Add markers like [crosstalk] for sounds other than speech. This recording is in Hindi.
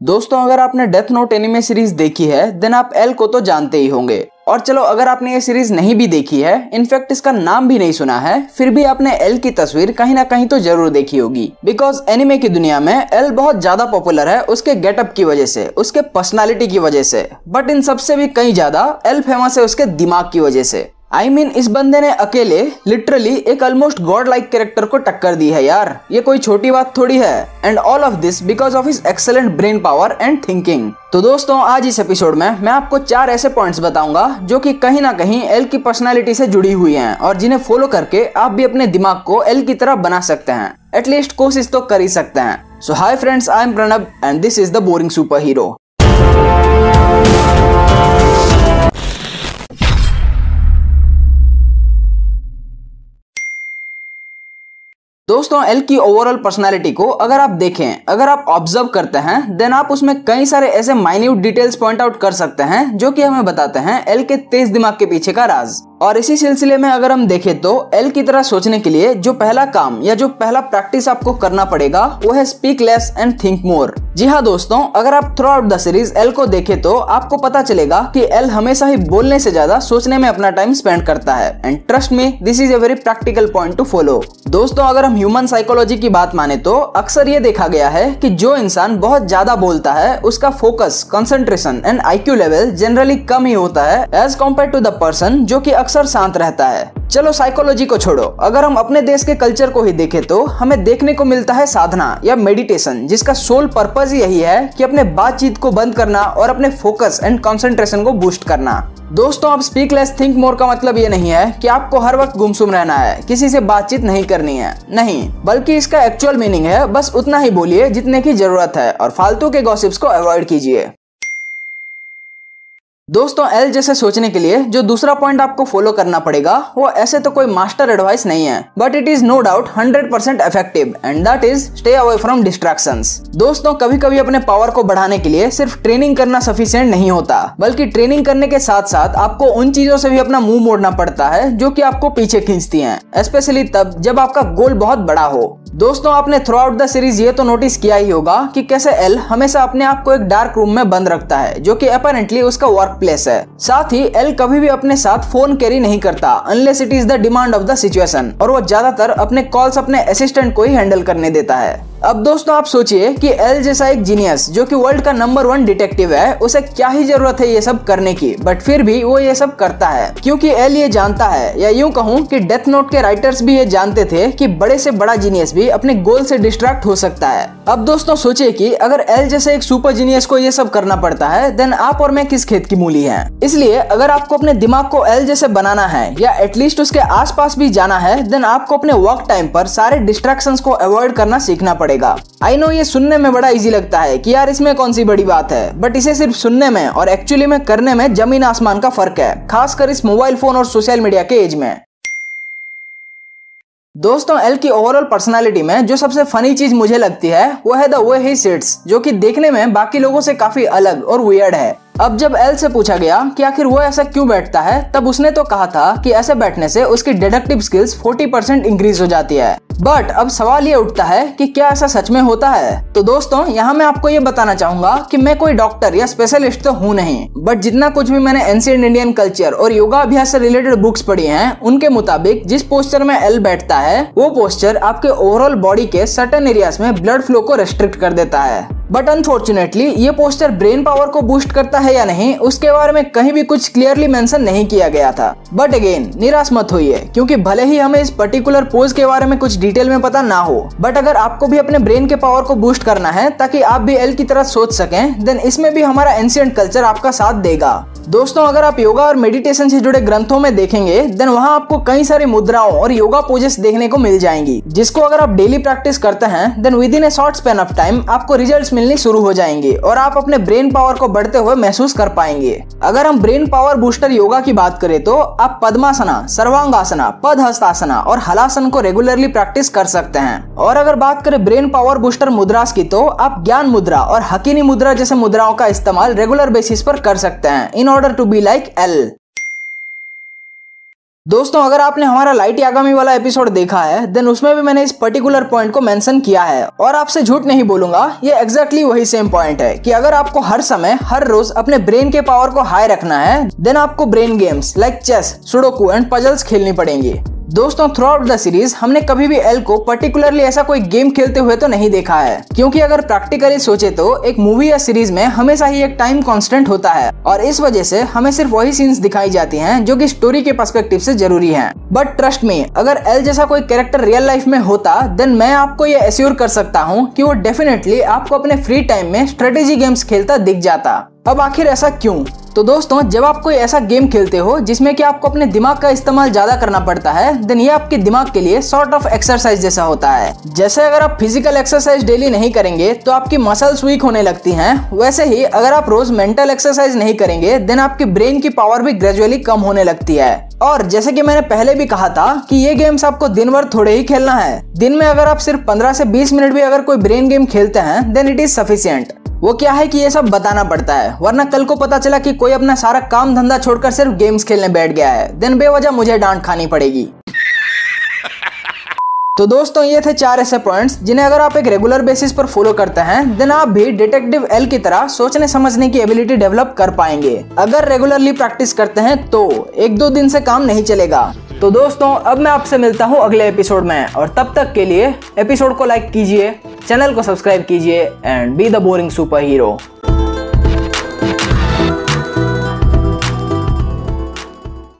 दोस्तों, अगर आपने डेथ नोट एनिमे सीरीज़ देखी है देन आप एल को तो जानते ही होंगे। और चलो, अगर आपने ये सीरीज़ नहीं भी देखी है इनफैक्ट इसका नाम भी नहीं सुना है, फिर भी आपने एल की तस्वीर कहीं ना कहीं तो ज़रूर देखी होगी। बिकॉज़ एनिमे की दुनिया में एल बहुत ज़्यादा पॉपुलर है उसके गेटअप की वजह से, उसके पर्सनालिटी की वजह से। बट इन सबसे भी कहीं ज़्यादा एल फ़ेमस है उसके दिमाग की वजह से। आई I मीन mean, इस बंदे ने अकेले लिटरली एक ऑलमोस्ट गॉड लाइक कैरेक्टर को टक्कर दी है यार। ये कोई छोटी बात थोड़ी है। And all of this because of his excellent brain power and thinking तो दोस्तों आज इस एपिसोड में मैं आपको चार ऐसे पॉइंट्स बताऊँगा जो कि कहीं ना कहीं एल की पर्सनालिटी से जुड़ी हुई हैं और जिन्हें फॉलो करके आप भी अपने दिमाग को एल की तरह बना सकते हैं। एटलीस्ट कोशिश तो कर ही सकते हैं। So hi friends I am Pranab and this is the boring super hero दोस्तों एल की ओवरऑल पर्सनालिटी को अगर आप देखें, अगर आप ऑब्ज़र्व करते हैं देन आप उसमें कई सारे ऐसे माइन्यूट डिटेल्स पॉइंट आउट कर सकते हैं, जो कि हमें बताते हैं एल के तेज दिमाग के पीछे का राज। और इसी सिलसिले में अगर हम देखें तो एल की तरह सोचने के लिए जो पहला काम या जो पहला प्रैक्टिस आपको करना पड़ेगा, वो है speak less and think more जी हाँ दोस्तों, अगर आप throughout the series L को देखें तो आपको पता चलेगा कि एल हमेशा ही बोलने से ज़्यादा सोचने में अपना टाइम स्पेंड करता है। And trust me this is a very practical point to follow दोस्तों, अगर हम ह्यूमन साइकोलॉजी की बात माने तो अक्सर ये देखा गया है कि जो इंसान बहुत ज़्यादा बोलता है, उसका focus concentration and IQ level generally कम ही होता है as compared to the person जो की अक्सर शांत रहता है। चलो साइकोलॉजी को छोड़ो। अगर हम अपने देश के कल्चर को ही देखें तो हमें देखने को मिलता है साधना या मेडिटेशन जिसका सोल पर्पज यही है कि अपने बातचीत को बंद करना और अपने फोकस एंड कंसंट्रेशन को बूस्ट करना। दोस्तों अब स्पीक लेस थिंक मोर का मतलब ये नहीं है कि आपको हर वक्त गुमसुम रहना है, किसी से बातचीत नहीं करनी है। नहीं, बल्कि इसका एक्चुअल मीनिंग है, बस उतना ही बोलिए जितने की ज़रूरत है, और फालतू के गॉसिप्स को अवॉइड कीजिए। दोस्तों एल जैसे सोचने के लिए जो दूसरा पॉइंट आपको फॉलो करना पड़ेगा, वो ऐसे तो कोई मास्टर एडवाइस नहीं है but it is no doubt hundred percent effective and that is stay away from distraction दोस्तों कभी कभी अपने पावर को बढ़ाने के लिए सिर्फ़ ट्रेनिंग करना सफिशियंट नहीं होता, बल्कि ट्रेनिंग करने के साथ साथ आपको उन चीज़ों से भी अपना मुँह मोड़ना पड़ता है, जो की आपको पीछे खींचती है स्पेशली तब जब आपका गोल बहुत बड़ा हो। दोस्तों, आपने थ्रू आउट द सीरीज़ ये तो नोटिस किया ही होगा कि कैसे एल हमेशा अपने आप को एक डार्क रूम में बंद रखता है, जो कि अपेरेंटली उसका वर्क प्लेस है। साथ ही एल कभी भी अपने साथ फ़ोन कैरी नहीं करता unless it is the demand of the situation और वो ज़्यादातर अपने कॉल्स अपने असिस्टेंट को ही हैंडल करने देता है। अब दोस्तों आप सोचिए कि एल जैसा एक जीनियस जो कि वर्ल्ड का नंबर वन डिटेक्टिव है, उसे क्या ही ज़रूरत है ये सब करने की? बट फिर भी वो ये सब करता है। क्योंकि एल ये जानता है, या यूँ कहूँ कि डेथ नोट के राइटर्स भी ये जानते थे कि बड़े से बड़ा जीनियस भी अपने गोल से डिस्ट्रैक्ट हो सकता है। अब दोस्तों सोचिए कि अगर एल जैसे एक सुपर जीनियस को ये सब करना पड़ता है देन आप और मैं किस खेत की मूली है? इसलिए अगर आपको अपने दिमाग को एल जैसे बनाना है, या एटलीस्ट उसके आसपास भी जाना है देन आपको अपने वर्क टाइम पर सारे डिस्ट्रैक्शन को अवॉइड करना सीखना पड़ेगा। पड़ेगा। आई नो ये सुनने में बड़ा इजी लगता है कि यार इसमें कौन सी बड़ी बात है बट इसे सिर्फ़ सुनने में और एक्चुअली में करने में ज़मीन आसमान का फ़र्क है, खासकर इस मोबाइल फ़ोन और सोशल मीडिया के एज में। दोस्तों एल की ओवरऑल पर्सनालिटी में जो सबसे फनी चीज़ मुझे लगती है, वो है द वे ही सिट्स जो कि देखने में बाकी लोगों से काफ़ी अलग और वियर्ड है। अब जब एल से पूछा गया कि आखिर वो ऐसा क्यों बैठता है, तब उसने तो कहा था कि ऐसे बैठने से उसकी डिडक्टिव स्किल्स 40 परसेंट इंक्रीज हो जाती है। बट अब सवाल ये उठता है कि क्या ऐसा सच में होता है? तो दोस्तों, यहाँ मैं आपको ये बताना चाहूँगा कि मैं कोई डॉक्टर या स्पेशलिस्ट तो हूँ नहीं। बट जितना कुछ भी मैंने एंशियंट इंडियन कल्चर और योगा अभ्यास से रिलेटेड बुक्स पढ़ी हैं, उनके मुताबिक जिस पोस्टर में एल बैठता है, वो पोस्टर आपके ओवरऑल बॉडी के सर्टन एरियाज़ में ब्लड फ्लो को रेस्ट्रिक्ट कर देता है। बट अनफॉर्चुनेटली ये पोस्टर ब्रेन पावर को बूस्ट करता है या नहीं, उसके बारे में कहीं भी कुछ क्लियरली मेंशन नहीं किया गया था। बट अगेन निराश मत होइए, क्योंकि भले ही हमें इस पर्टिकुलर पोज के बारे में कुछ डिटेल में पता ना हो बट अगर आपको भी अपने ब्रेन के पावर को बूस्ट करना है, ताकि आप भी एल की तरह सोच सकें देन इसमें भी हमारा एंशियंट कल्चर आपका साथ देगा। दोस्तों, अगर आप योगा और मेडिटेशन से जुड़े ग्रंथों में देखेंगे देन वहाँ आपको कई सारी मुद्राओं और योगा पोजेस देखने को मिल जाएँगी, जिसको अगर आप डेली प्रैक्टिस करते हैं then within a short span of time आपको रिजल्ट्स मिलनी शुरू हो जाएँगे और आप अपने ब्रेन पावर को बढ़ते हुए महसूस कर पाएँगे। अगर हम ब्रेन पावर बूस्टर योगा की बात करें तो आप पद्मासना, सर्वांगासना पद हस्तासना और हलासन को रेगुलरली प्रैक्टिस कर सकते हैं। और अगर बात करें ब्रेन पावर बूस्टर मुद्रास की तो आप ज्ञान मुद्रा और हकीनी मुद्रा जैसे मुद्राओं का इस्तेमाल रेगुलर बेसिस पर कर सकते हैं in order to be like L दोस्तों, अगर आपने हमारा लाइट यागामी वाला एपिसोड देखा है देन उसमें भी मैंने इस पर्टिकुलर पॉइंट को मेंशन किया है। और आपसे झूठ नहीं बोलूँगा, ये एग्जैक्टली exactly वही सेम पॉइंट है कि अगर आपको हर समय, हर रोज अपने ब्रेन के पावर को हाई रखना है देन आपको brain games like chess sudoku and puzzles खेलनी पड़ेंगी। दोस्तों थ्रू आउट द सीरीज़ हमने कभी भी एल को पर्टिकुलरली ऐसा कोई गेम खेलते हुए तो नहीं देखा है। क्योंकि अगर प्रैक्टिकली सोचे तो एक मूवी या सीरीज़ में हमेशा ही एक टाइम कांस्टेंट होता है। और इस वजह से हमें सिर्फ़ वही सीन्स दिखाई जाती हैं जो कि स्टोरी के पर्सपेक्टिव से ज़रूरी हैं। बट ट्रस्ट में अगर एल जैसा कोई कैरेक्टर रियल लाइफ में होता देन मैं आपको ये एश्योर कर सकता हूँ कि वो डेफिनेटली आपको अपने फ्री टाइम में स्ट्रेटेजी गेम्स खेलता दिख जाता। अब आखिर ऐसा क्यों? तो दोस्तों, जब आप कोई ऐसा गेम खेलते हो, जिसमें कि आपको अपने दिमाग का इस्तेमाल ज़्यादा करना पड़ता है देन ये आपके दिमाग के लिए सॉर्ट ऑफ़ एक्सरसाइज जैसा होता है। जैसे अगर आप फ़िज़िकल एक्सरसाइज डेली नहीं करेंगे तो आपकी मसल्स वीक होने लगती हैं। वैसे ही, अगर आप रोज मेंटल एक्सरसाइज नहीं करेंगे देन आपकी ब्रेन की पावर भी ग्रेजुअली कम होने लगती है। और जैसे कि मैंने पहले भी कहा था कि ये गेम्स आपको दिन भर थोड़े ही खेलना है। दिन में अगर आप सिर्फ़ 15 से 20 मिनट भी अगर कोई ब्रेन गेम खेलते हैं देन इट इज़ सफिशियंट वो क्या है कि ये सब बताना पड़ता है, वरना कल को पता चला कि कोई अपना सारा काम धंधा छोड़कर सिर्फ़ गेम्स खेलने बैठ गया है। देन बेवजह मुझे डांट खानी पड़ेगी। [laughs] तो दोस्तों, ये थे चार ऐसे पॉइंट्स जिन्हें अगर आप एक रेगुलर बेसिस पर फॉलो करते हैं, देन आप भी डिटेक्टिव एल की तरह सोचने समझने की एबिलिटी डेवलप कर पाएँगे। अगर रेगुलरली प्रैक्टिस करते हैं तो एक दो दिन से काम नहीं चलेगा। तो दोस्तों, अब मैं आपसे मिलता हूँ अगले एपिसोड में, और तब तक के लिए एपिसोड को लाइक कीजिए चैनल को सब्सक्राइब कीजिए and be the boring super hero